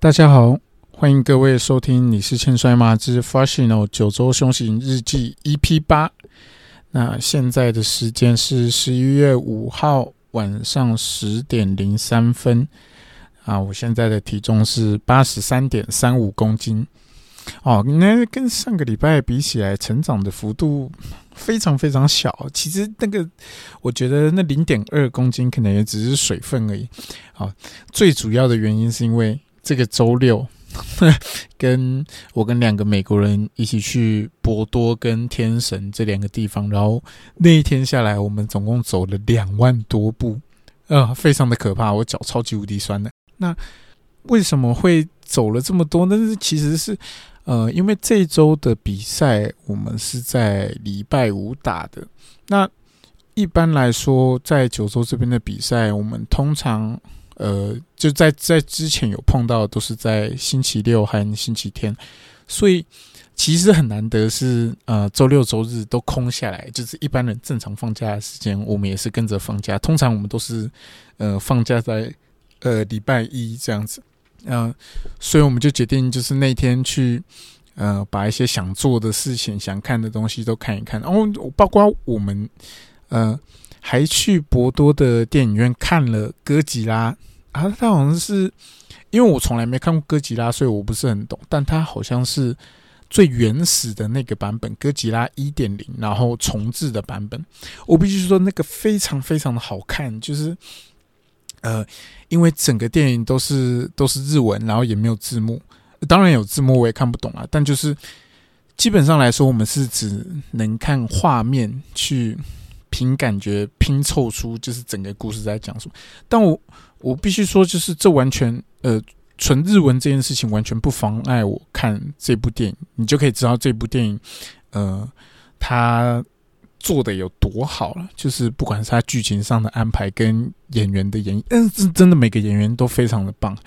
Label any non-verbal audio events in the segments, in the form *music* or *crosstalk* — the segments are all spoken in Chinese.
大家好，欢迎各位收听《你是欠摔吗之 FASHIONO 九州凶行日记》EP 八。那现在的时间是十一月五号晚上十点零三分。啊，我现在的体重是八十三点三五公斤。哦，那跟上个礼拜比起来，成长的幅度非常非常小。其实那个，我觉得那零点二公斤可能也只是水分而已。好，最主要的原因是因为这个周六，*laughs* 跟我跟两个美国人一起去博多跟天神这两个地方，然后那一天下来，我们总共走了两万多步，呃，非常的可怕，我脚超级无敌酸的。那为什么会走了这么多？那是其实是，呃，因为这周的比赛我们是在礼拜五打的。那一般来说，在九州这边的比赛，我们通常，呃，就在在之前有碰到，都是在星期六和星期天，所以其实很难得是，呃，周六周日都空下来，就是一般人正常放假的时间，我们也是跟着放假。通常我们都是，呃，放假在。呃，礼拜一这样子，嗯，所以我们就决定，就是那天去，呃，把一些想做的事情、想看的东西都看一看。然后，包括我们，呃，还去博多的电影院看了哥吉拉啊。他好像是，因为我从来没看过哥吉拉，所以我不是很懂。但他好像是最原始的那个版本，哥吉拉一点零，然后重置的版本。我必须说，那个非常非常的好看，就是。呃，因为整个电影都是都是日文，然后也没有字幕，当然有字幕我也看不懂啊。但就是基本上来说，我们是只能看画面去凭感觉拼凑出就是整个故事在讲什么。但我我必须说，就是这完全呃纯日文这件事情完全不妨碍我看这部电影，你就可以知道这部电影呃它。做的有多好了，就是不管是他剧情上的安排跟演员的演绎，但是真的每个演员都非常的棒。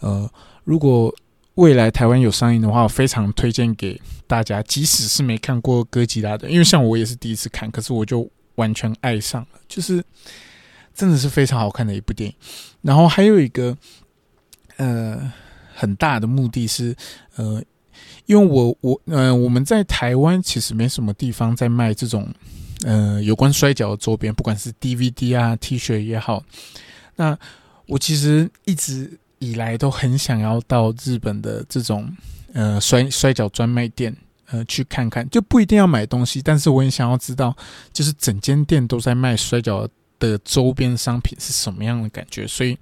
呃，如果未来台湾有上映的话，我非常推荐给大家，即使是没看过哥吉拉的，因为像我也是第一次看，可是我就完全爱上了，就是真的是非常好看的一部电影。然后还有一个呃很大的目的是呃。因为我我嗯，我们在台湾其实没什么地方在卖这种呃有关摔跤的周边，不管是 DVD 啊、T 恤也好。那我其实一直以来都很想要到日本的这种呃摔摔跤专卖店呃去看看，就不一定要买东西，但是我也想要知道，就是整间店都在卖摔跤的周边商品是什么样的感觉。所以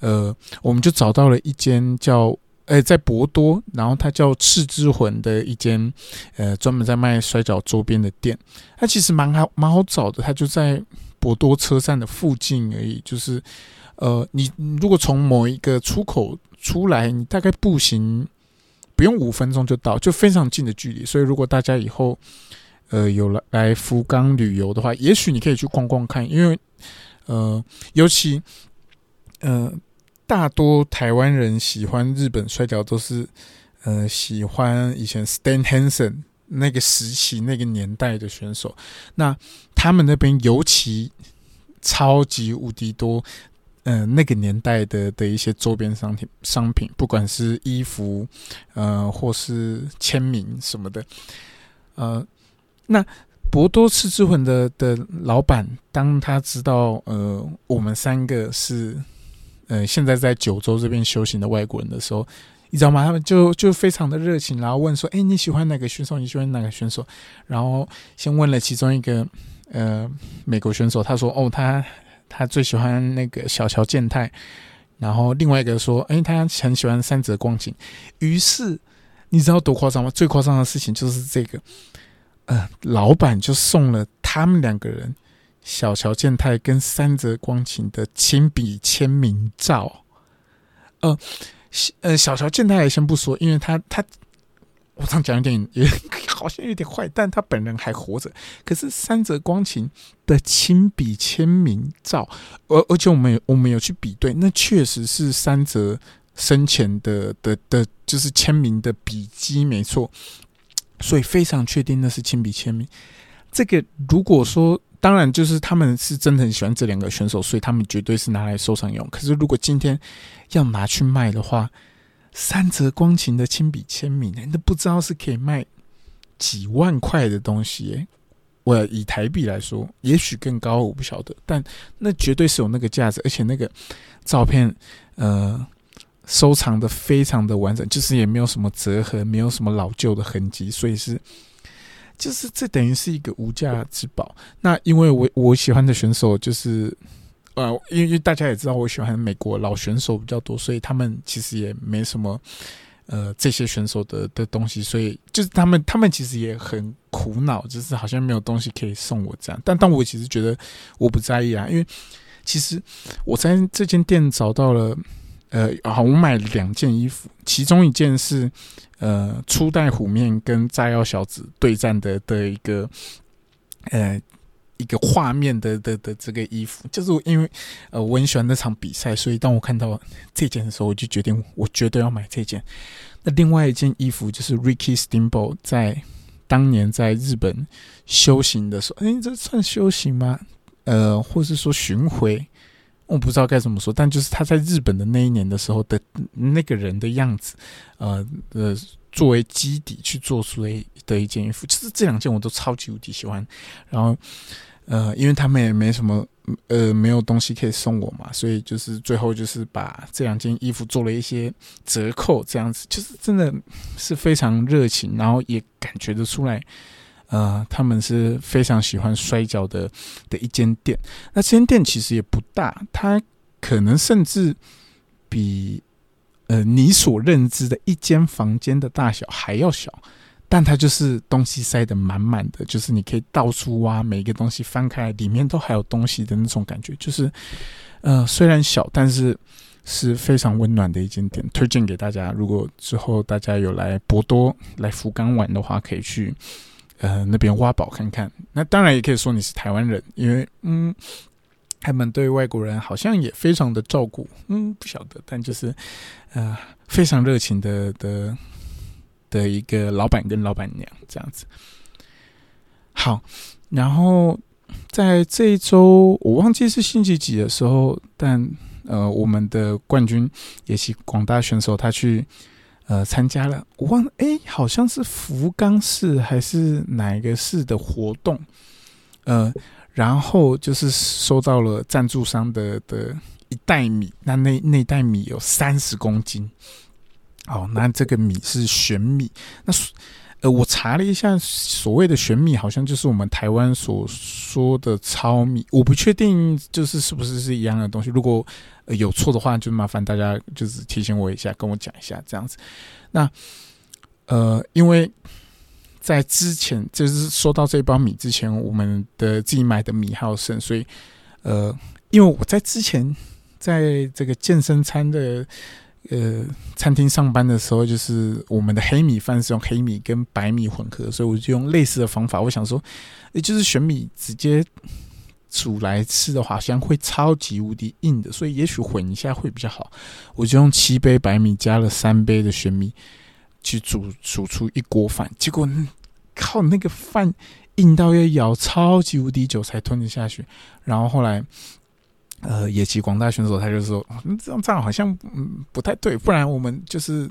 呃，我们就找到了一间叫。呃，在博多，然后它叫赤之魂的一间，呃，专门在卖摔跤周边的店。它其实蛮好，蛮好找的。它就在博多车站的附近而已。就是，呃，你如果从某一个出口出来，你大概步行不用五分钟就到，就非常近的距离。所以，如果大家以后，呃，有了来福冈旅游的话，也许你可以去逛逛看，因为，呃，尤其，呃。大多台湾人喜欢日本摔跤，都是呃喜欢以前 Stan Hansen 那个时期、那个年代的选手。那他们那边尤其超级无敌多，嗯，那个年代的的一些周边商品，商品不管是衣服，呃，或是签名什么的。呃，那博多赤之魂的的老板，当他知道呃我们三个是。呃，现在在九州这边修行的外国人的时候，你知道吗？他们就就非常的热情，然后问说：“哎，你喜欢哪个选手？你喜欢哪个选手？”然后先问了其中一个呃美国选手，他说：“哦，他他最喜欢那个小乔健太。”然后另外一个说：“哎，他很喜欢三泽光景。”于是你知道多夸张吗？最夸张的事情就是这个，呃，老板就送了他们两个人。小乔健太跟三泽光晴的亲笔签名照，呃，呃，小乔健太也先不说，因为他他，我这样讲有点也好像有点坏，但他本人还活着。可是三泽光晴的亲笔签名照，而而且我们有我们有去比对，那确实是三泽生前的的的，就是签名的笔迹没错，所以非常确定那是亲笔签名。这个如果说。当然，就是他们是真的很喜欢这两个选手，所以他们绝对是拿来收藏用。可是，如果今天要拿去卖的话，三泽光晴的亲笔签名，你都不知道是可以卖几万块的东西。我以台币来说，也许更高，我不晓得，但那绝对是有那个价值，而且那个照片，呃，收藏的非常的完整，就是也没有什么折痕，没有什么老旧的痕迹，所以是，就是这等于是一个无价之宝。那因为我我喜欢的选手就是，呃，因为大家也知道我喜欢美国老选手比较多，所以他们其实也没什么。呃，这些选手的的东西，所以就是他们，他们其实也很苦恼，就是好像没有东西可以送我这样。但但我其实觉得我不在意啊，因为其实我在这间店找到了，呃，好，我买了两件衣服，其中一件是呃初代虎面跟炸药小子对战的的一个，呃。一个画面的的的这个衣服，就是因为呃我很喜欢那场比赛，所以当我看到这件的时候，我就决定我绝对要买这件。那另外一件衣服就是 Ricky Steamboat 在当年在日本修行的时候，哎，这算修行吗？呃，或是说巡回，我不知道该怎么说。但就是他在日本的那一年的时候的那个人的样子，呃呃，作为基底去做出的的一件衣服，其实这两件我都超级无敌喜欢，然后。呃，因为他们也没什么，呃，没有东西可以送我嘛，所以就是最后就是把这两件衣服做了一些折扣，这样子就是真的是非常热情，然后也感觉得出来，呃，他们是非常喜欢摔跤的的一间店。那间店其实也不大，它可能甚至比呃你所认知的一间房间的大小还要小。但它就是东西塞得满满的，就是你可以到处挖，每一个东西翻开里面都还有东西的那种感觉，就是，呃，虽然小，但是是非常温暖的一间店，推荐给大家。如果之后大家有来博多、来福冈玩的话，可以去呃那边挖宝看看。那当然也可以说你是台湾人，因为嗯，他们对外国人好像也非常的照顾，嗯，不晓得，但就是呃非常热情的的。的一个老板跟老板娘这样子，好，然后在这一周我忘记是星期几的时候，但呃，我们的冠军也是广大选手，他去呃参加了，我忘了，哎，好像是福冈市还是哪一个市的活动，呃，然后就是收到了赞助商的的一袋米，那那那袋米有三十公斤。哦，那这个米是玄米。那呃，我查了一下，所谓的玄米好像就是我们台湾所说的糙米。我不确定，就是是不是是一样的东西。如果有错的话，就麻烦大家就是提醒我一下，跟我讲一下这样子。那呃，因为在之前就是收到这包米之前，我们的自己买的米还有剩，所以呃，因为我在之前在这个健身餐的。呃，餐厅上班的时候，就是我们的黑米饭是用黑米跟白米混合，所以我就用类似的方法。我想说，也就是选米直接煮来吃的话，好像会超级无敌硬的，所以也许混一下会比较好。我就用七杯白米加了三杯的玄米去煮，煮出一锅饭。结果靠，那个饭硬到要咬超级无敌久才吞得下去。然后后来。呃，野崎广大选手他就说，这样这样好像嗯不太对，不然我们就是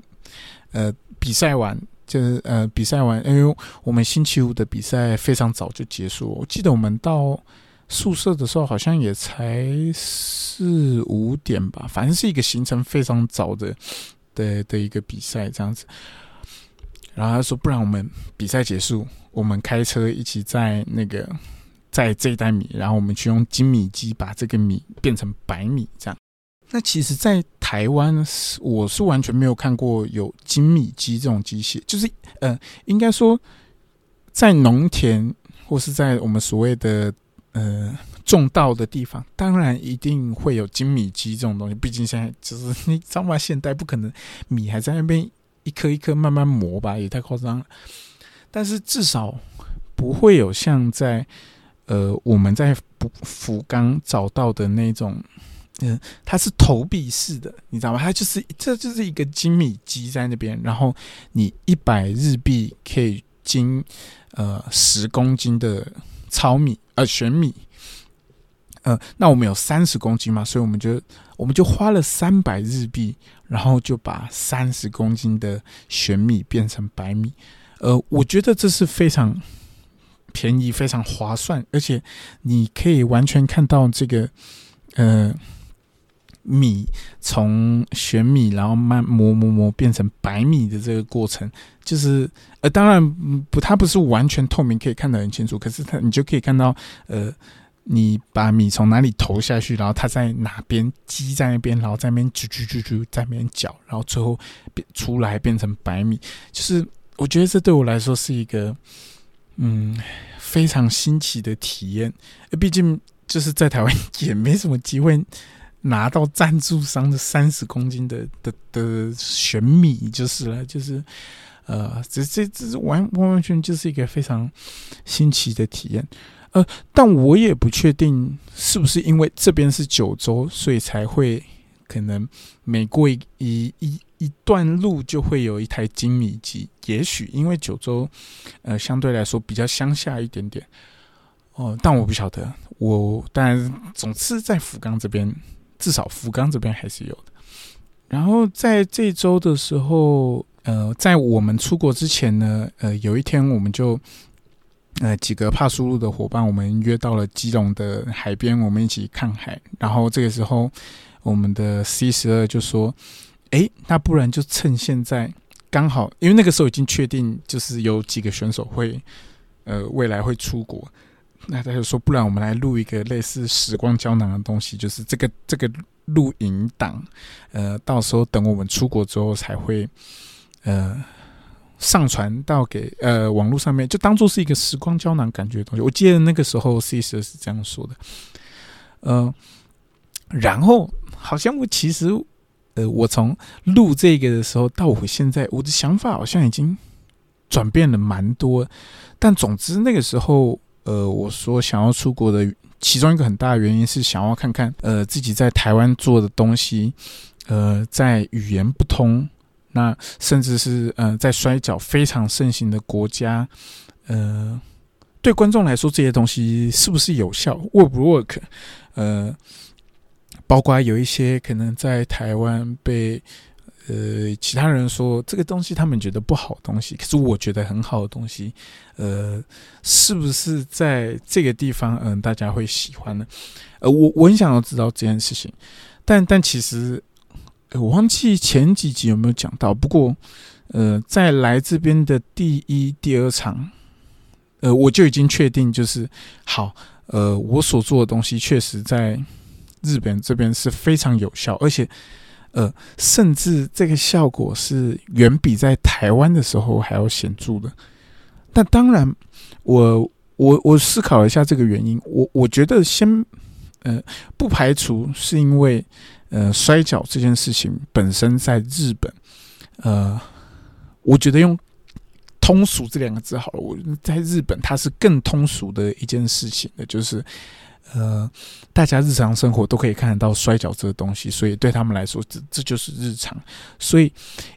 呃比赛完就是呃比赛完，因为我们星期五的比赛非常早就结束，我记得我们到宿舍的时候好像也才四五点吧，反正是一个行程非常早的的的一个比赛这样子。然后他说，不然我们比赛结束，我们开车一起在那个。在这一袋米，然后我们去用精米机把这个米变成白米，这样。那其实，在台湾是我是完全没有看过有精米机这种机械，就是呃，应该说在农田或是在我们所谓的呃种稻的地方，当然一定会有精米机这种东西。毕竟现在就是你知道吗？现代不可能米还在那边一颗一颗慢慢磨吧，也太夸张了。但是至少不会有像在呃，我们在福福冈找到的那种，嗯，它是投币式的，你知道吗？它就是这就是一个精米机在那边，然后你一百日币可以精呃十公斤的糙米呃玄米，呃，那我们有三十公斤嘛，所以我们就我们就花了三百日币，然后就把三十公斤的玄米变成白米。呃，我觉得这是非常便宜、非常划算，而且你可以完全看到这个呃米从玄米，然后慢磨磨磨变成白米的这个过程，就是呃，当然不，它不是完全透明，可以看得很清楚，可是它你就可以看到呃。你把米从哪里投下去，然后它在哪边积在那边，然后在那边啾啾啾啾，在那边搅，然后最后变出来变成白米。就是我觉得这对我来说是一个嗯非常新奇的体验。毕竟就是在台湾 *laughs* 也没什么机会拿到赞助商的三十公斤的的的玄米，就是了，就是呃，这这这完完完全就是一个非常新奇的体验。呃，但我也不确定是不是因为这边是九州，所以才会可能每过一一一段路就会有一台精米机。也许因为九州，呃，相对来说比较乡下一点点。哦，但我不晓得。我但总之在福冈这边，至少福冈这边还是有的。然后在这周的时候，呃，在我们出国之前呢，呃，有一天我们就。呃，几个怕输入的伙伴，我们约到了基隆的海边，我们一起看海。然后这个时候，我们的 C 十二就说：“哎，那不然就趁现在刚好，因为那个时候已经确定，就是有几个选手会，呃，未来会出国。那他就说，不然我们来录一个类似时光胶囊的东西，就是这个这个录影档，呃，到时候等我们出国之后才会，呃。”上传到给呃网络上面，就当做是一个时光胶囊感觉的东西。我记得那个时候 C 十是这样说的，呃，然后好像我其实呃，我从录这个的时候到我现在，我的想法好像已经转变了蛮多。但总之那个时候，呃，我说想要出国的其中一个很大的原因是想要看看呃自己在台湾做的东西，呃，在语言不通。那甚至是呃，在摔跤非常盛行的国家，呃，对观众来说，这些东西是不是有效？work 不 work？呃，包括有一些可能在台湾被呃其他人说这个东西他们觉得不好的东西，可是我觉得很好的东西，呃，是不是在这个地方嗯大家会喜欢呢？呃，我我很想要知道这件事情，但但其实。我忘记前几集有没有讲到，不过，呃，在来这边的第一、第二场，呃，我就已经确定，就是好，呃，我所做的东西确实在日本这边是非常有效，而且，呃，甚至这个效果是远比在台湾的时候还要显著的。但当然，我我我思考一下这个原因，我我觉得先，呃，不排除是因为。呃，摔跤这件事情本身在日本，呃，我觉得用通俗这两个字好了。我在日本，它是更通俗的一件事情的，就是呃，大家日常生活都可以看得到摔跤这个东西，所以对他们来说，这这就是日常。所以，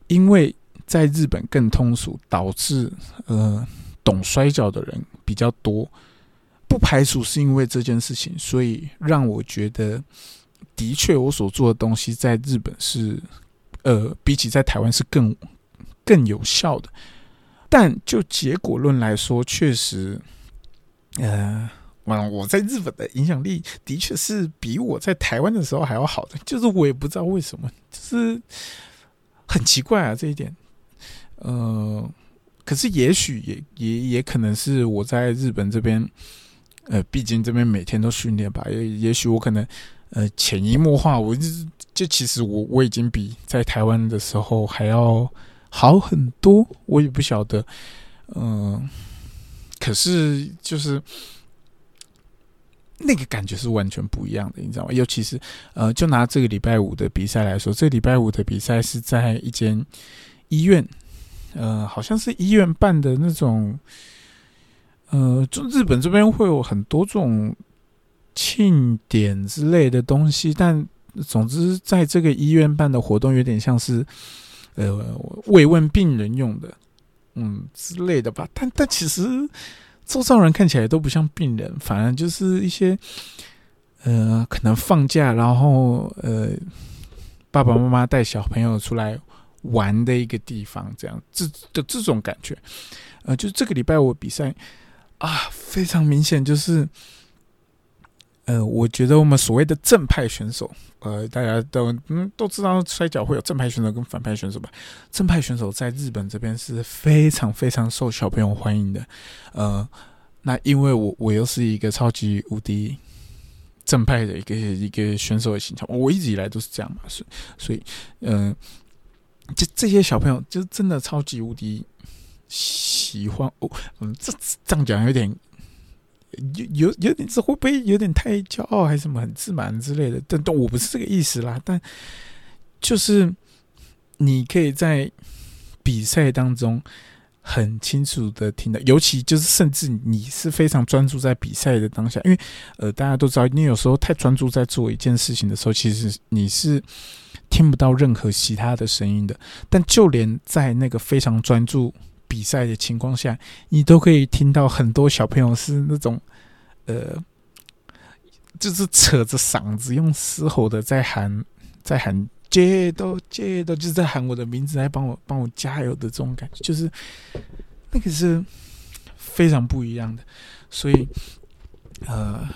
因为在日本更通俗，导致呃，懂摔跤的人比较多，不排除是因为这件事情，所以让我觉得。的确，我所做的东西在日本是，呃，比起在台湾是更更有效的。但就结果论来说，确实，呃，我我在日本的影响力的确是比我在台湾的时候还要好的。就是我也不知道为什么，就是很奇怪啊这一点。呃，可是也许也也也可能是我在日本这边，呃，毕竟这边每天都训练吧。也也许我可能。呃，潜移默化，我就就其实我我已经比在台湾的时候还要好很多，我也不晓得，嗯，可是就是那个感觉是完全不一样的，你知道吗？尤其是呃，就拿这个礼拜五的比赛来说，这礼拜五的比赛是在一间医院，呃，好像是医院办的那种，呃，就日本这边会有很多种。庆典之类的东西，但总之，在这个医院办的活动有点像是，呃，慰问病人用的，嗯之类的吧。但但其实，周遭人看起来都不像病人，反而就是一些，呃，可能放假，然后呃，爸爸妈妈带小朋友出来玩的一个地方，这样这的这种感觉。呃，就这个礼拜我比赛啊，非常明显就是。呃，我觉得我们所谓的正派选手，呃，大家都嗯都知道摔跤会有正派选手跟反派选手吧？正派选手在日本这边是非常非常受小朋友欢迎的。呃，那因为我我又是一个超级无敌正派的一个一个选手的形象，我一直以来都是这样嘛，所所以，嗯，这这些小朋友就真的超级无敌喜欢我。嗯，这这样讲有点。有有有点，这会不会有点太骄傲，还是什么很自满之类的？但但我不是这个意思啦。但就是你可以在比赛当中很清楚的听到，尤其就是甚至你是非常专注在比赛的当下，因为呃大家都知道，你有时候太专注在做一件事情的时候，其实你是听不到任何其他的声音的。但就连在那个非常专注。比赛的情况下，你都可以听到很多小朋友是那种，呃，就是扯着嗓子用嘶吼的在喊，在喊接都接都，就是在喊我的名字来帮我帮我加油的这种感觉，就是那个是非常不一样的。所以，呃，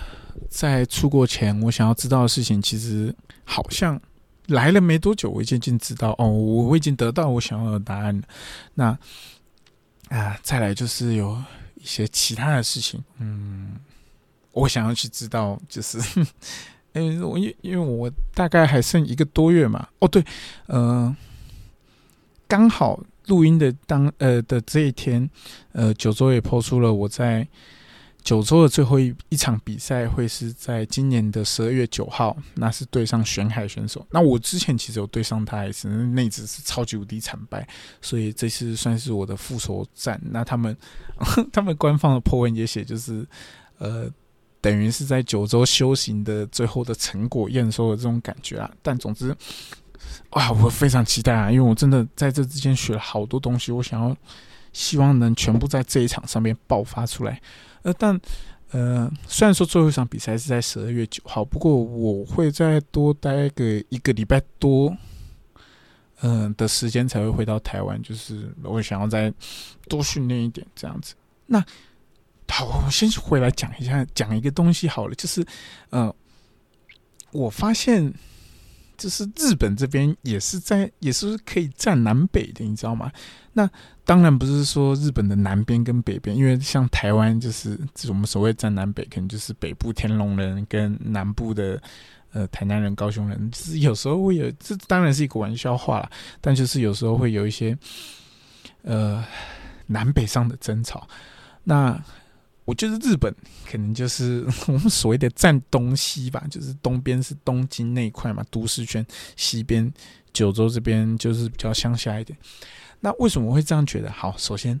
在出国前，我想要知道的事情，其实好像来了没多久，我已经知道哦，我我已经得到我想要的答案了。那。啊，再来就是有一些其他的事情，嗯，我想要去知道，就是，因为我因因为我大概还剩一个多月嘛，哦对，呃，刚好录音的当呃的这一天，呃，九州也抛出了我在。九州的最后一一场比赛会是在今年的十二月九号，那是对上玄海选手。那我之前其实有对上他一次，那一次是超级无敌惨败，所以这次算是我的复仇战。那他们 *laughs* 他们官方的 po 文也写，就是呃，等于是在九州修行的最后的成果验收的这种感觉啊。但总之，哇，我非常期待啊，因为我真的在这之间学了好多东西，我想要希望能全部在这一场上面爆发出来。呃，但呃，虽然说最后一场比赛是在十二月九号，不过我会再多待个一个礼拜多，嗯的时间才会回到台湾，就是我想要再多训练一点这样子。那好，我先回来讲一下，讲一个东西好了，就是呃，我发现。就是日本这边也是在，也是可以占南北的，你知道吗？那当然不是说日本的南边跟北边，因为像台湾就是我们所谓占南北，可能就是北部天龙人跟南部的呃台南人、高雄人，就是有时候会有，这当然是一个玩笑话了，但就是有时候会有一些呃南北上的争吵。那我觉得日本可能就是 *laughs* 我们所谓的占东西吧，就是东边是东京那一块嘛，都市圈；西边九州这边就是比较乡下一点。那为什么会这样觉得？好，首先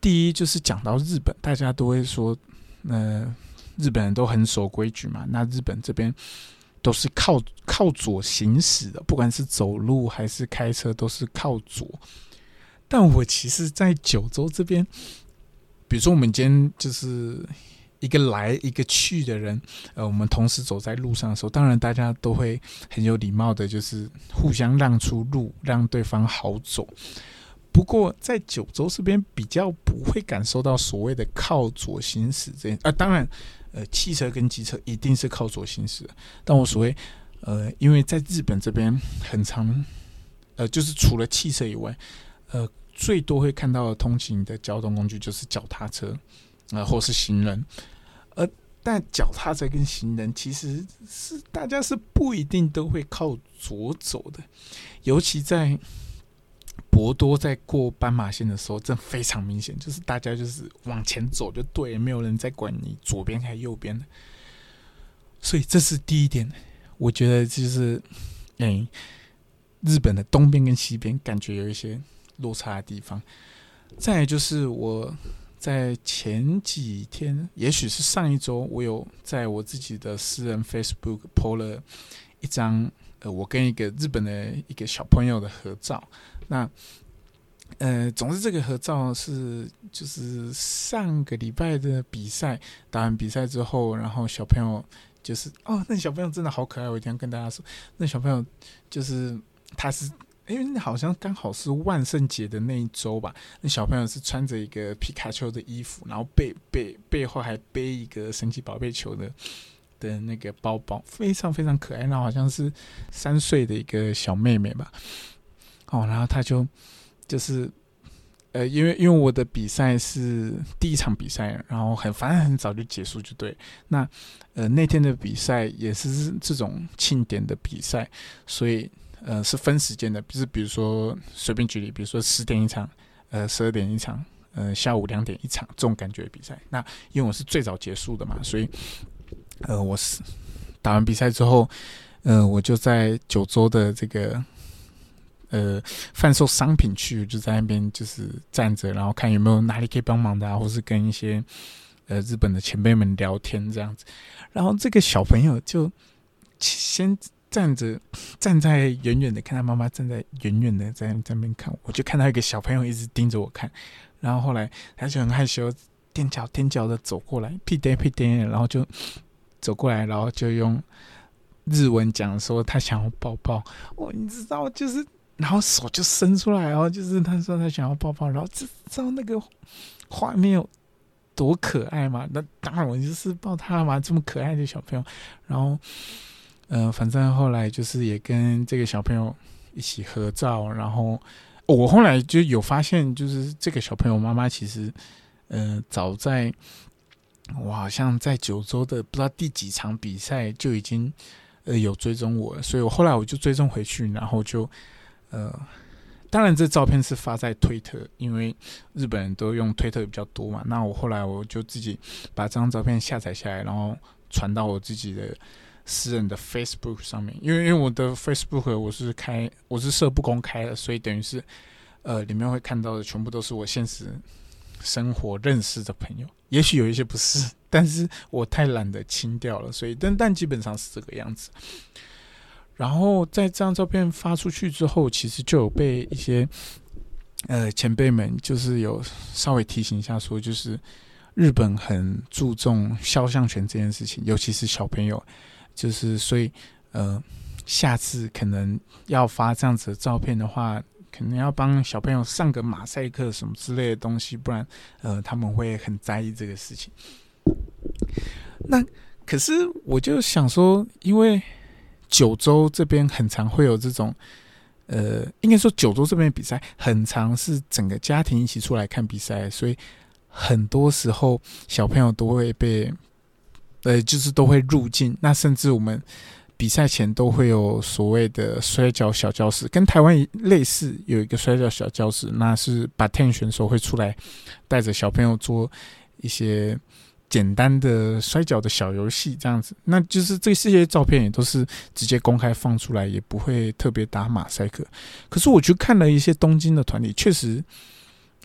第一就是讲到日本，大家都会说，呃，日本人都很守规矩嘛。那日本这边都是靠靠左行驶的，不管是走路还是开车都是靠左。但我其实，在九州这边。比如说，我们今天就是一个来一个去的人，呃，我们同时走在路上的时候，当然大家都会很有礼貌的，就是互相让出路，让对方好走。不过，在九州这边比较不会感受到所谓的靠左行驶这啊，当然，呃，汽车跟机车一定是靠左行驶。但我所谓，呃，因为在日本这边很长，呃，就是除了汽车以外，呃。最多会看到的通勤的交通工具就是脚踏车，啊，或是行人，呃，但脚踏车跟行人其实是大家是不一定都会靠左走的，尤其在博多在过斑马线的时候，这非常明显，就是大家就是往前走就对，没有人在管你左边还是右边的，所以这是第一点，我觉得就是，哎，日本的东边跟西边感觉有一些。落差的地方，再就是我在前几天，也许是上一周，我有在我自己的私人 Facebook po 了一张，呃，我跟一个日本的一个小朋友的合照。那，呃，总之这个合照是就是上个礼拜的比赛打完比赛之后，然后小朋友就是哦，那小朋友真的好可爱。我一定要跟大家说，那小朋友就是他是因为好像刚好是万圣节的那一周吧。那小朋友是穿着一个皮卡丘的衣服，然后背背背后还背一个神奇宝贝球的的那个包包，非常非常可爱。那好像是三岁的一个小妹妹吧。哦，然后他就就是。呃，因为因为我的比赛是第一场比赛，然后很反正很早就结束就对。那呃那天的比赛也是这种庆典的比赛，所以呃是分时间的，就是比如说随便举例，比如说十点一场，呃十二点一场，呃下午两点一场这种感觉的比赛。那因为我是最早结束的嘛，所以呃我是打完比赛之后，呃我就在九州的这个。呃，贩售商品区就在那边，就是站着，然后看有没有哪里可以帮忙的啊，或是跟一些呃日本的前辈们聊天这样子。然后这个小朋友就先站着，站在远远的看他妈妈站在远远的在在那边看，我就看到一个小朋友一直盯着我看。然后后来他就很害羞，踮脚踮脚的走过来，屁颠屁颠，然后就走过来，然后就用日文讲说他想要抱抱。哦，你知道就是。然后手就伸出来哦，就是他说他想要抱抱，然后知知道那个画面有多可爱嘛？那当然我就是抱他嘛，这么可爱的小朋友。然后，呃，反正后来就是也跟这个小朋友一起合照。然后我后来就有发现，就是这个小朋友妈妈其实，呃，早在我好像在九州的不知道第几场比赛就已经呃有追踪我，所以我后来我就追踪回去，然后就。呃，当然，这照片是发在推特，因为日本人都用推特比较多嘛。那我后来我就自己把这张照片下载下来，然后传到我自己的私人的 Facebook 上面。因为因为我的 Facebook 我是开我是设不公开的，所以等于是呃里面会看到的全部都是我现实生活认识的朋友。也许有一些不是，但是我太懒得清掉了，所以但但基本上是这个样子。然后在这张照片发出去之后，其实就有被一些呃前辈们就是有稍微提醒一下，说就是日本很注重肖像权这件事情，尤其是小朋友，就是所以呃下次可能要发这样子的照片的话，可能要帮小朋友上个马赛克什么之类的东西，不然呃他们会很在意这个事情。那可是我就想说，因为。九州这边很常会有这种，呃，应该说九州这边比赛很常是整个家庭一起出来看比赛，所以很多时候小朋友都会被，呃，就是都会入境。那甚至我们比赛前都会有所谓的摔跤小教室，跟台湾类似，有一个摔跤小教室，那是把 ten 选手会出来带着小朋友做一些。简单的摔跤的小游戏这样子，那就是这些照片也都是直接公开放出来，也不会特别打马赛克。可是我去看了一些东京的团体，确实，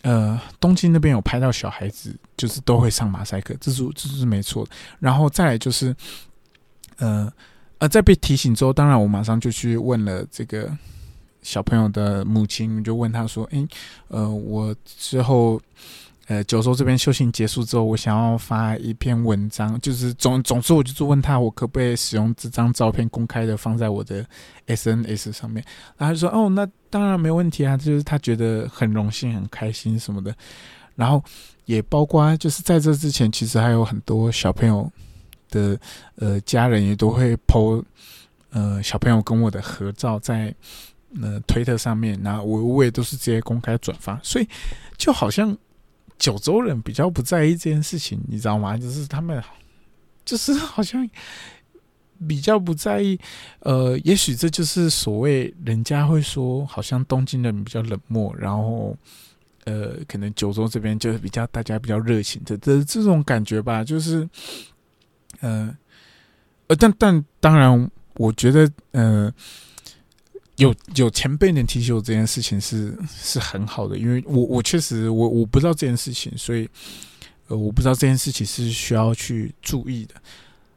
呃，东京那边有拍到小孩子，就是都会上马赛克，这是这是没错。然后再来就是，呃呃，在被提醒之后，当然我马上就去问了这个小朋友的母亲，就问他说：“诶，呃，我之后。”呃，九州这边修行结束之后，我想要发一篇文章，就是总总之，我就是问他，我可不可以使用这张照片公开的放在我的 SNS 上面？然后他说：“哦，那当然没问题啊，就是他觉得很荣幸、很开心什么的。”然后也包括就是在这之前，其实还有很多小朋友的呃家人也都会 po 呃小朋友跟我的合照在呃推特上面，然后我我也都是直接公开转发，所以就好像。九州人比较不在意这件事情，你知道吗？就是他们，就是好像比较不在意。呃，也许这就是所谓人家会说，好像东京人比较冷漠，然后呃，可能九州这边就是比较大家比较热情的这这种感觉吧。就是，呃，呃，但但当然，我觉得，呃。有有前辈能提醒我这件事情是是很好的，因为我我确实我我不知道这件事情，所以呃我不知道这件事情是需要去注意的。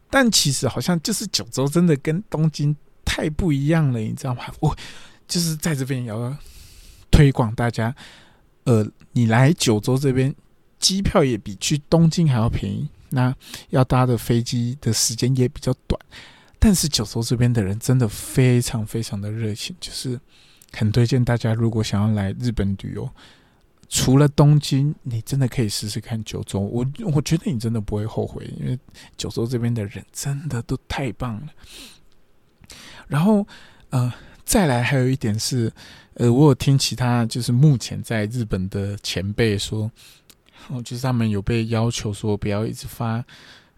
但其实好像就是九州真的跟东京太不一样了，你知道吗？*laughs* 我就是在这边也要推广大家，呃，你来九州这边机票也比去东京还要便宜。那要搭的飞机的时间也比较短。但是九州这边的人真的非常非常的热情，就是很推荐大家，如果想要来日本旅游，除了东京，你真的可以试试看九州。我我觉得你真的不会后悔，因为九州这边的人真的都太棒了。然后，呃，再来还有一点是，呃，我有听其他就是目前在日本的前辈说，哦，就是他们有被要求说不要一直发，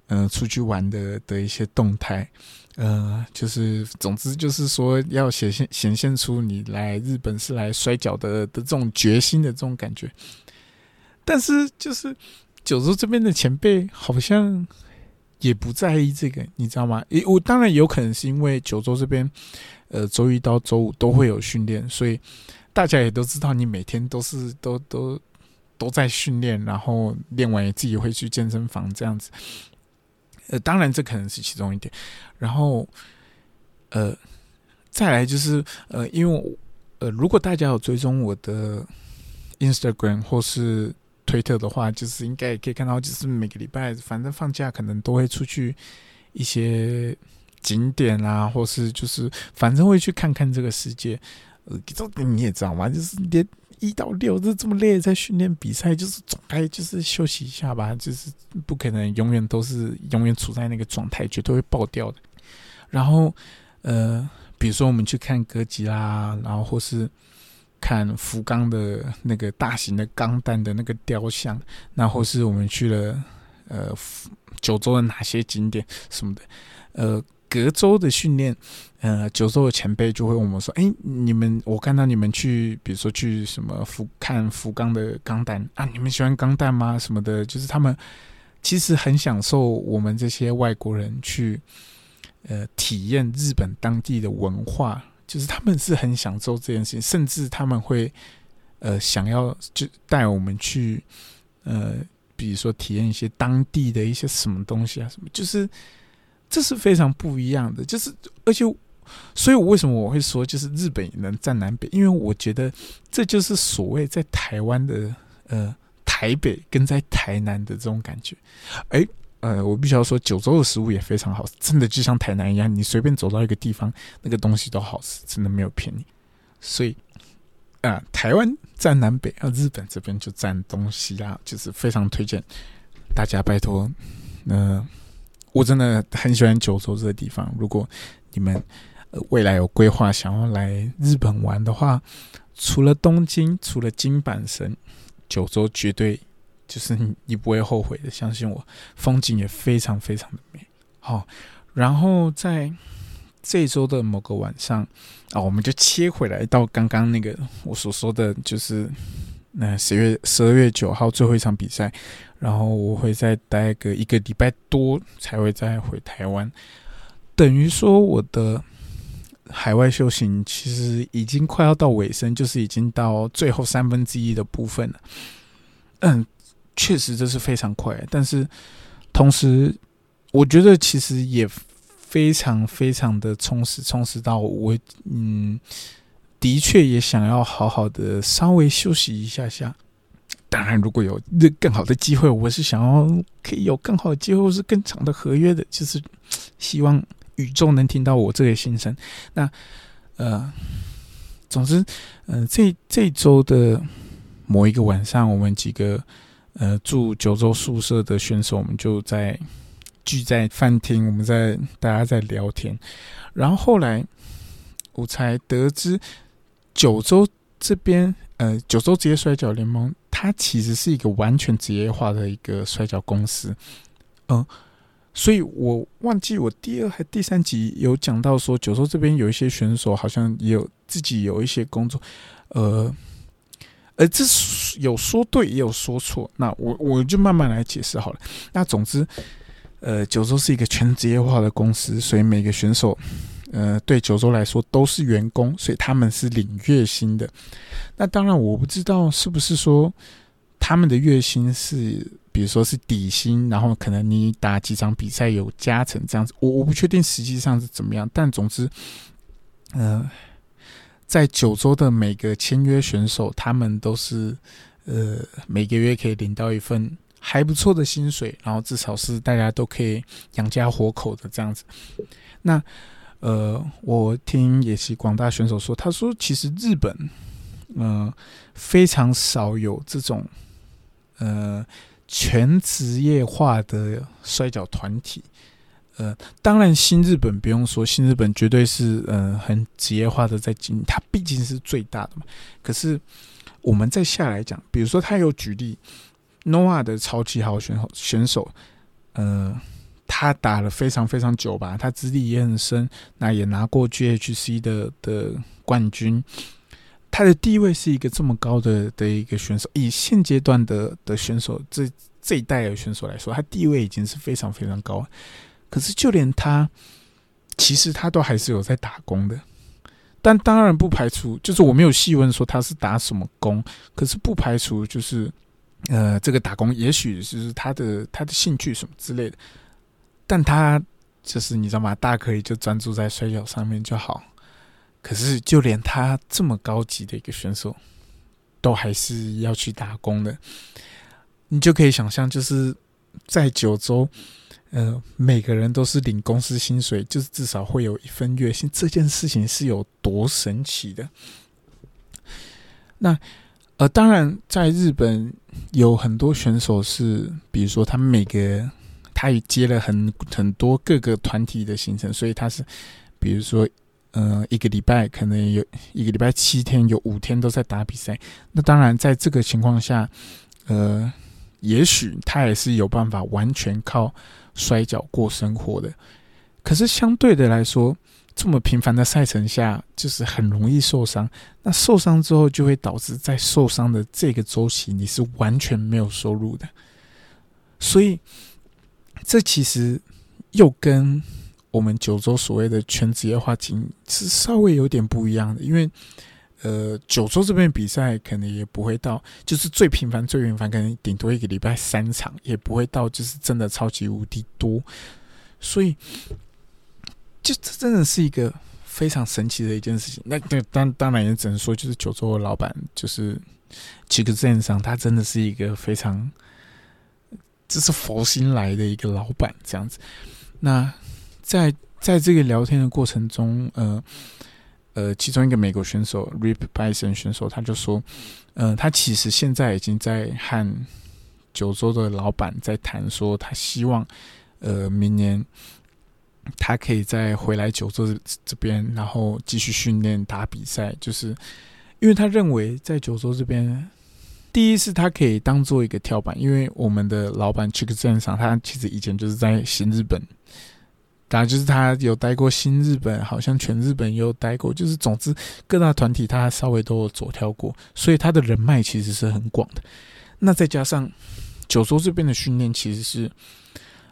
嗯，出去玩的的一些动态，呃，就是总之就是说要显现显现出你来日本是来摔跤的的这种决心的这种感觉。但是就是九州这边的前辈好像。也不在意这个，你知道吗？诶，我当然有可能是因为九州这边，呃，周一到周五都会有训练，所以大家也都知道你每天都是都都都在训练，然后练完也自己会去健身房这样子。呃，当然这可能是其中一点。然后，呃，再来就是呃，因为呃，如果大家有追踪我的 Instagram 或是。推特的话，就是应该也可以看到，就是每个礼拜反正放假可能都会出去一些景点啊，或是就是反正会去看看这个世界。呃，这你也知道嘛，就是连一到六都这么累，在训练比赛，就是总该就是休息一下吧，就是不可能永远都是永远处在那个状态，绝对会爆掉的。然后呃，比如说我们去看歌吉啦，然后或是。看福冈的那个大型的钢弹的那个雕像，那或是我们去了呃九州的哪些景点什么的，呃隔周的训练，呃九州的前辈就会问我们说：“哎，你们我看到你们去，比如说去什么福看福冈的钢弹啊，你们喜欢钢弹吗？什么的，就是他们其实很享受我们这些外国人去呃体验日本当地的文化。”就是他们是很享受这件事情，甚至他们会呃想要就带我们去呃，比如说体验一些当地的一些什么东西啊，什么，就是这是非常不一样的。就是而且，所以我为什么我会说，就是日本能占南北，因为我觉得这就是所谓在台湾的呃台北跟在台南的这种感觉，哎。呃，我必须要说，九州的食物也非常好，真的就像台南一样，你随便走到一个地方，那个东西都好吃，真的没有骗你。所以，啊，台湾占南北，啊，日本这边就占东西啦，就是非常推荐大家，拜托，呃，我真的很喜欢九州这个地方。如果你们未来有规划想要来日本玩的话，除了东京，除了金板神，九州绝对。就是你，你不会后悔的，相信我。风景也非常非常的美。好，然后在这周的某个晚上啊，我们就切回来到刚刚那个我所说的，就是那十月十二月九号最后一场比赛，然后我会再待个一个礼拜多才会再回台湾。等于说我的海外修行其实已经快要到尾声，就是已经到最后三分之一的部分了。嗯。确实这是非常快，但是同时，我觉得其实也非常非常的充实，充实到我嗯，的确也想要好好的稍微休息一下下。当然，如果有更好的机会，我是想要可以有更好的机会，是更长的合约的，就是希望宇宙能听到我这个心声。那呃，总之，嗯，这这周的某一个晚上，我们几个。呃，住九州宿舍的选手，我们就在聚在饭厅，我们在大家在聊天。然后后来我才得知，九州这边，呃，九州职业摔跤联盟，它其实是一个完全职业化的一个摔跤公司。嗯，所以我忘记我第二还第三集有讲到说，九州这边有一些选手好像也有自己有一些工作，呃。呃，这有说对也有说错，那我我就慢慢来解释好了。那总之，呃，九州是一个全职业化的公司，所以每个选手，呃，对九州来说都是员工，所以他们是领月薪的。那当然，我不知道是不是说他们的月薪是，比如说是底薪，然后可能你打几场比赛有加成这样子，我我不确定实际上是怎么样，但总之，呃。在九州的每个签约选手，他们都是呃每个月可以领到一份还不错的薪水，然后至少是大家都可以养家活口的这样子。那呃，我听野崎广大选手说，他说其实日本呃非常少有这种呃全职业化的摔跤团体。呃，当然新日本不用说，新日本绝对是呃很职业化的在经营，它毕竟是最大的嘛。可是我们再下来讲，比如说他有举例 n o a 的超级好选手选手，呃。他打了非常非常久吧，他资历也很深，那也拿过 GHC 的的冠军。他的地位是一个这么高的的一个选手，以现阶段的的选手这这一代的选手来说，他地位已经是非常非常高。可是就连他，其实他都还是有在打工的。但当然不排除，就是我没有细问说他是打什么工，可是不排除就是呃，这个打工也许是他的他的兴趣什么之类的。但他就是你知道吗？大可以就专注在摔跤上面就好。可是就连他这么高级的一个选手，都还是要去打工的。你就可以想象，就是在九州，呃，每个人都是领公司薪水，就是至少会有一份月薪。这件事情是有多神奇的？那呃，当然，在日本有很多选手是，比如说他们每个。他也接了很很多各个团体的行程，所以他是，比如说，呃，一个礼拜可能有一个礼拜七天，有五天都在打比赛。那当然，在这个情况下，呃，也许他也是有办法完全靠摔跤过生活的。可是相对的来说，这么频繁的赛程下，就是很容易受伤。那受伤之后，就会导致在受伤的这个周期，你是完全没有收入的。所以。这其实又跟我们九州所谓的全职业化经是稍微有点不一样的，因为呃，九州这边比赛可能也不会到，就是最频繁、最频繁，可能顶多一个礼拜三场，也不会到就是真的超级无敌多，所以就这真的是一个非常神奇的一件事情。那那当当然也只能说，就是九州的老板就是几个镇上，他真的是一个非常。这是佛心来的一个老板这样子。那在在这个聊天的过程中，呃呃，其中一个美国选手 Rip Bison 选手他就说，呃，他其实现在已经在和九州的老板在谈，说他希望呃明年他可以再回来九州这边，然后继续训练打比赛，就是因为他认为在九州这边。第一是他可以当做一个跳板，因为我们的老板 Chick 镇上，他其实以前就是在新日本，当然就是他有待过新日本，好像全日本也有待过，就是总之各大团体他稍微都有左跳过，所以他的人脉其实是很广的。那再加上九州这边的训练其实是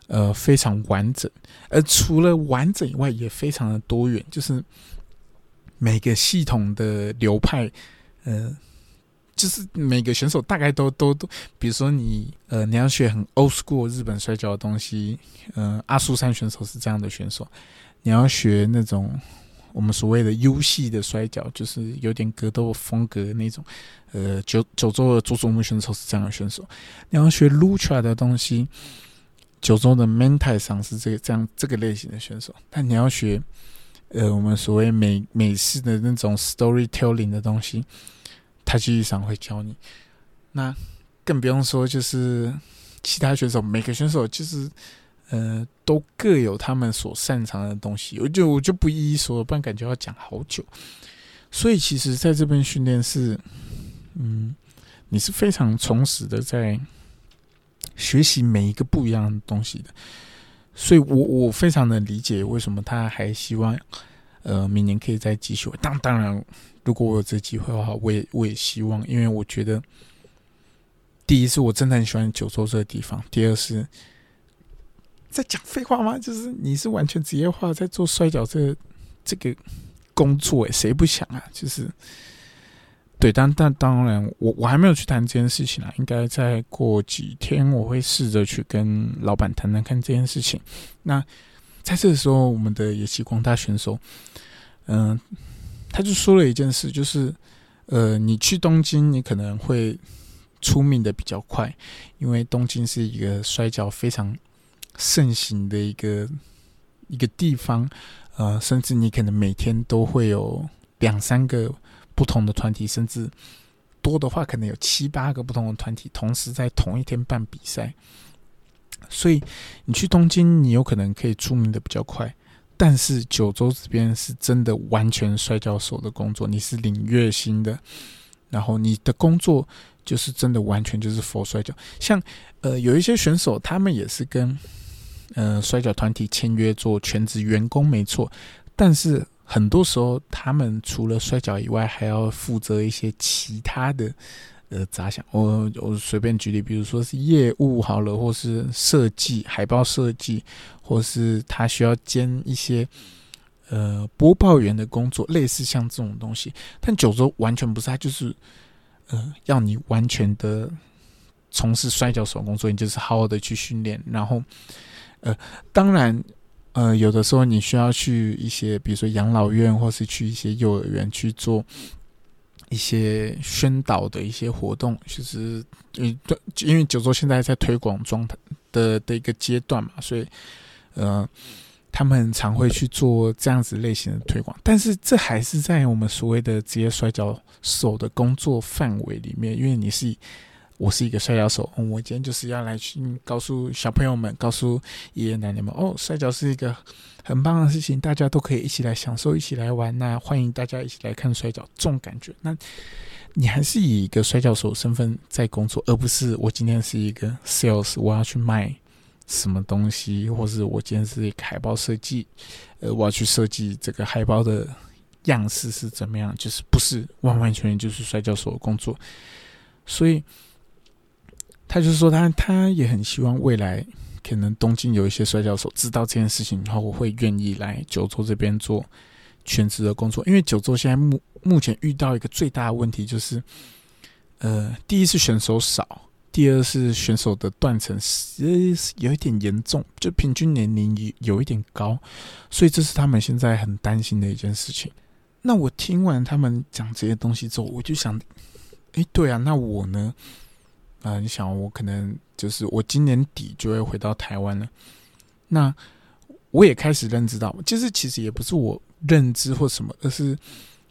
呃非常完整，而除了完整以外，也非常的多元，就是每个系统的流派，呃。就是每个选手大概都都都，比如说你呃你要学很 old school 日本摔跤的东西，呃阿苏山选手是这样的选手，你要学那种我们所谓的 U 系的摔跤，就是有点格斗风格那种，呃九九州的佐佐木选手是这样的选手，你要学 lucha 的东西，九州的 mentai 上是这个这样这个类型的选手，但你要学呃我们所谓美美式的那种 storytelling 的东西。他基上会教你，那更不用说就是其他选手，每个选手就是呃都各有他们所擅长的东西，我就我就不一一说了，不然感觉要讲好久。所以其实在这边训练是，嗯，你是非常充实的在学习每一个不一样的东西的。所以我我非常的理解为什么他还希望呃明年可以再继续。当当然。如果我有这机会的话，我也我也希望，因为我觉得，第一是我真的很喜欢九州这个地方，第二是，在讲废话吗？就是你是完全职业化在做摔跤这这个工作，诶，谁不想啊？就是，对，但但当然，我我还没有去谈这件事情啊，应该再过几天，我会试着去跟老板谈谈看这件事情。那在这个时候，我们的野崎光大选手，嗯。他就说了一件事，就是，呃，你去东京，你可能会出名的比较快，因为东京是一个摔跤非常盛行的一个一个地方，呃，甚至你可能每天都会有两三个不同的团体，甚至多的话可能有七八个不同的团体同时在同一天办比赛。所以你去东京，你有可能可以出名的比较快，但是九州这边是真的完全摔跤手的工作，你是领月薪的，然后你的工作就是真的完全就是佛摔跤。像呃有一些选手，他们也是跟呃摔跤团体签约做全职员工，没错，但是很多时候他们除了摔跤以外，还要负责一些其他的。呃，杂想，我我随便举例，比如说是业务好了，或是设计海报设计，或是他需要兼一些呃播报员的工作，类似像这种东西。但九州完全不是，他就是呃要你完全的从事摔跤手工作，你就是好好的去训练。然后呃，当然呃有的时候你需要去一些，比如说养老院，或是去一些幼儿园去做。一些宣导的一些活动，其实，嗯，因为九州现在在推广状态的的一个阶段嘛，所以，呃，他们常会去做这样子类型的推广，但是这还是在我们所谓的职业摔跤手的工作范围里面，因为你是。我是一个摔跤手，我今天就是要来去告诉小朋友们，告诉爷爷奶奶们，哦，摔跤是一个很棒的事情，大家都可以一起来享受，一起来玩。那欢迎大家一起来看摔跤，这种感觉。那你还是以一个摔跤手身份在工作，而不是我今天是一个 sales，我要去卖什么东西，或是我今天是一个海报设计，呃，我要去设计这个海报的样式是怎么样，就是不是完完全全就是摔跤手的工作，所以。他就是说，他他也很希望未来可能东京有一些摔跤手知道这件事情，然后会愿意来九州这边做全职的工作。因为九州现在目目前遇到一个最大的问题就是，呃，第一是选手少，第二是选手的断层是有一点严重，就平均年龄有有一点高，所以这是他们现在很担心的一件事情。那我听完他们讲这些东西之后，我就想，哎，对啊，那我呢？啊，你想，我可能就是我今年底就会回到台湾了。那我也开始认知到，就是其实也不是我认知或什么，而是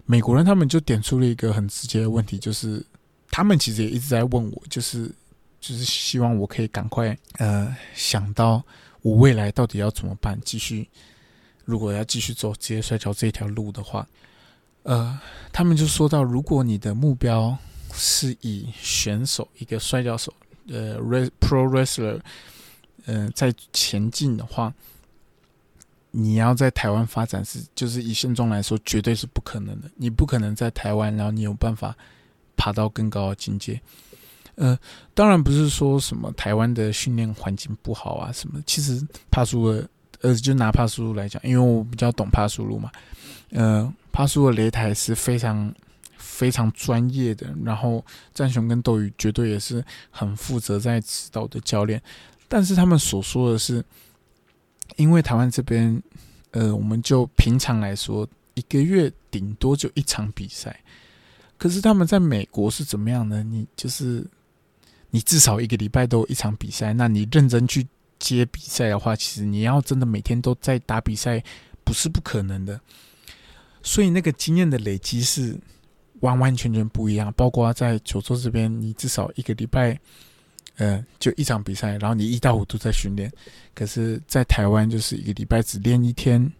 美国人他们就点出了一个很直接的问题，就是他们其实也一直在问我，就是就是希望我可以赶快呃想到我未来到底要怎么办，继续如果要继续走职业摔跤这条路的话，呃，他们就说到，如果你的目标。是以选手一个摔跤手，呃，pro wrestler，嗯，在前进的话，你要在台湾发展是，就是以现状来说，绝对是不可能的。你不可能在台湾，然后你有办法爬到更高的境界。呃，当然不是说什么台湾的训练环境不好啊，什么。其实帕苏尔，呃，就拿帕苏来讲，因为我比较懂帕苏路嘛，呃，帕苏的擂台是非常。非常专业的，然后战雄跟斗鱼绝对也是很负责在指导的教练，但是他们所说的是，因为台湾这边，呃，我们就平常来说，一个月顶多就一场比赛，可是他们在美国是怎么样呢？你就是你至少一个礼拜都有一场比赛，那你认真去接比赛的话，其实你要真的每天都在打比赛，不是不可能的，所以那个经验的累积是。完完全全不一样，包括在九州这边，你至少一个礼拜，呃，就一场比赛，然后你一到五都在训练。可是，在台湾就是一个礼拜只练一天，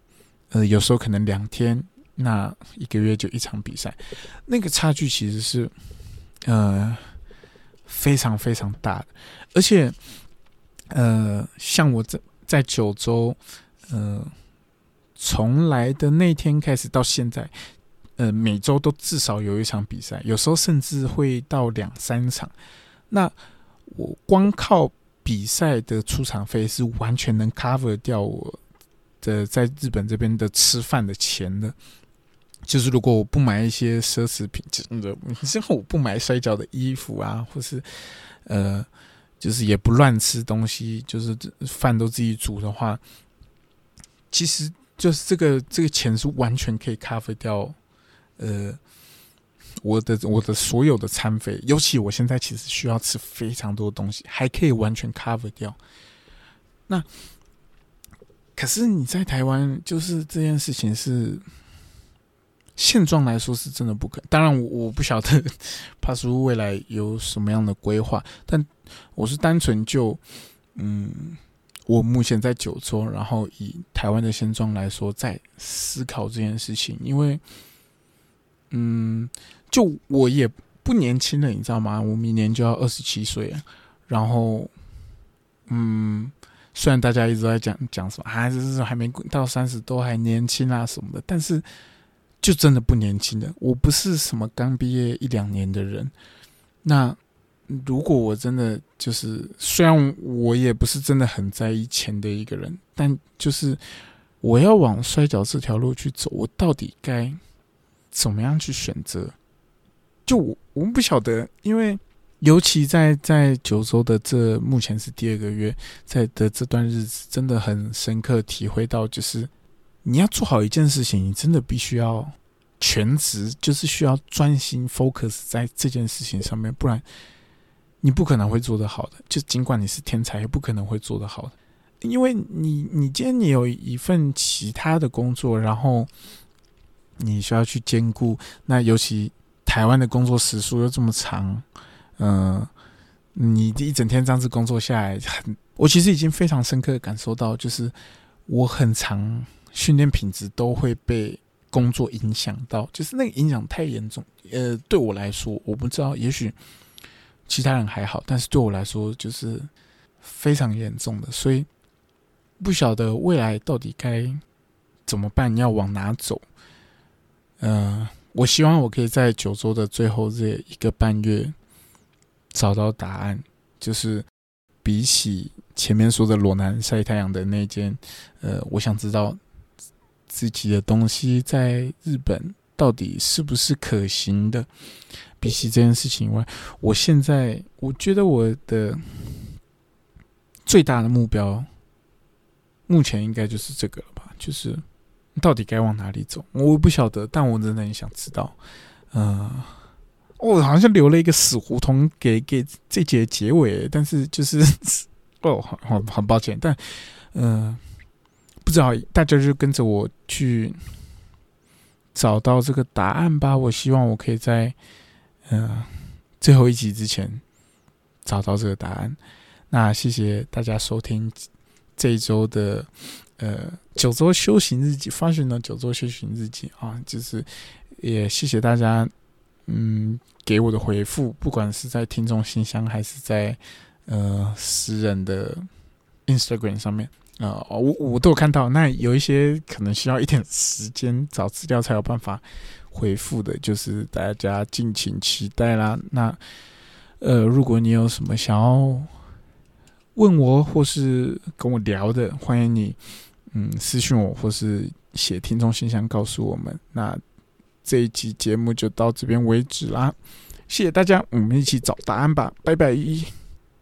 呃，有时候可能两天，那一个月就一场比赛，那个差距其实是，呃，非常非常大的。而且，呃，像我在在九州，呃，从来的那天开始到现在。呃，每周都至少有一场比赛，有时候甚至会到两三场。那我光靠比赛的出场费是完全能 cover 掉我的在日本这边的吃饭的钱的。就是如果我不买一些奢侈品，真的，之后我不买摔跤的衣服啊，或是呃，就是也不乱吃东西，就是饭都自己煮的话，其实就是这个这个钱是完全可以 cover 掉。呃，我的我的所有的餐费，尤其我现在其实需要吃非常多东西，还可以完全 cover 掉。那可是你在台湾，就是这件事情是现状来说是真的不可。当然，我我不晓得 *laughs* 帕叔未来有什么样的规划，但我是单纯就嗯，我目前在九州，然后以台湾的现状来说，在思考这件事情，因为嗯，就我也不年轻了，你知道吗？我明年就要二十七岁了，然后嗯。虽然大家一直在讲讲什么啊，就是还没到三十都还年轻啊什么的，但是就真的不年轻的。我不是什么刚毕业一两年的人。那如果我真的就是，虽然我也不是真的很在意钱的一个人，但就是我要往摔跤这条路去走，我到底该怎么样去选择？就我我们不晓得，因为。尤其在在九州的这目前是第二个月，在的这段日子，真的很深刻体会到，就是你要做好一件事情，你真的必须要全职，就是需要专心 focus 在这件事情上面，不然你不可能会做得好的。就尽管你是天才，也不可能会做得好的，因为你你今天你有一份其他的工作，然后你需要去兼顾，那尤其台湾的工作时数又这么长。嗯，你一整天这样子工作下来，很，我其实已经非常深刻的感受到，就是我很长训练品质都会被工作影响到，就是那个影响太严重。呃，对我来说，我不知道，也许其他人还好，但是对我来说就是非常严重的，所以不晓得未来到底该怎么办，要往哪走。嗯，我希望我可以在九州的最后这一个半月。找到答案，就是比起前面说的裸男晒太阳的那件，呃，我想知道自己的东西在日本到底是不是可行的。比起这件事情以外，我现在我觉得我的最大的目标，目前应该就是这个了吧？就是到底该往哪里走？我不晓得，但我真的很想知道，嗯。我好像留了一个死胡同给给这节结尾，但是就是 *laughs* 哦，很很抱歉，但嗯，不知道大家就跟着我去找到这个答案吧。我希望我可以在嗯最后一集之前找到这个答案。那谢谢大家收听这一周的呃九州修行日记，发行的九州修行日记啊，就是也谢谢大家。嗯，给我的回复，不管是在听众信箱还是在呃私人的 Instagram 上面啊，我我都有看到。那有一些可能需要一点时间找资料才有办法回复的，就是大家敬请期待啦。那呃，如果你有什么想要问我或是跟我聊的，欢迎你嗯私信我或是写听众信箱告诉我们。那这一集节目就到这边为止啦，谢谢大家，我们一起找答案吧，拜拜。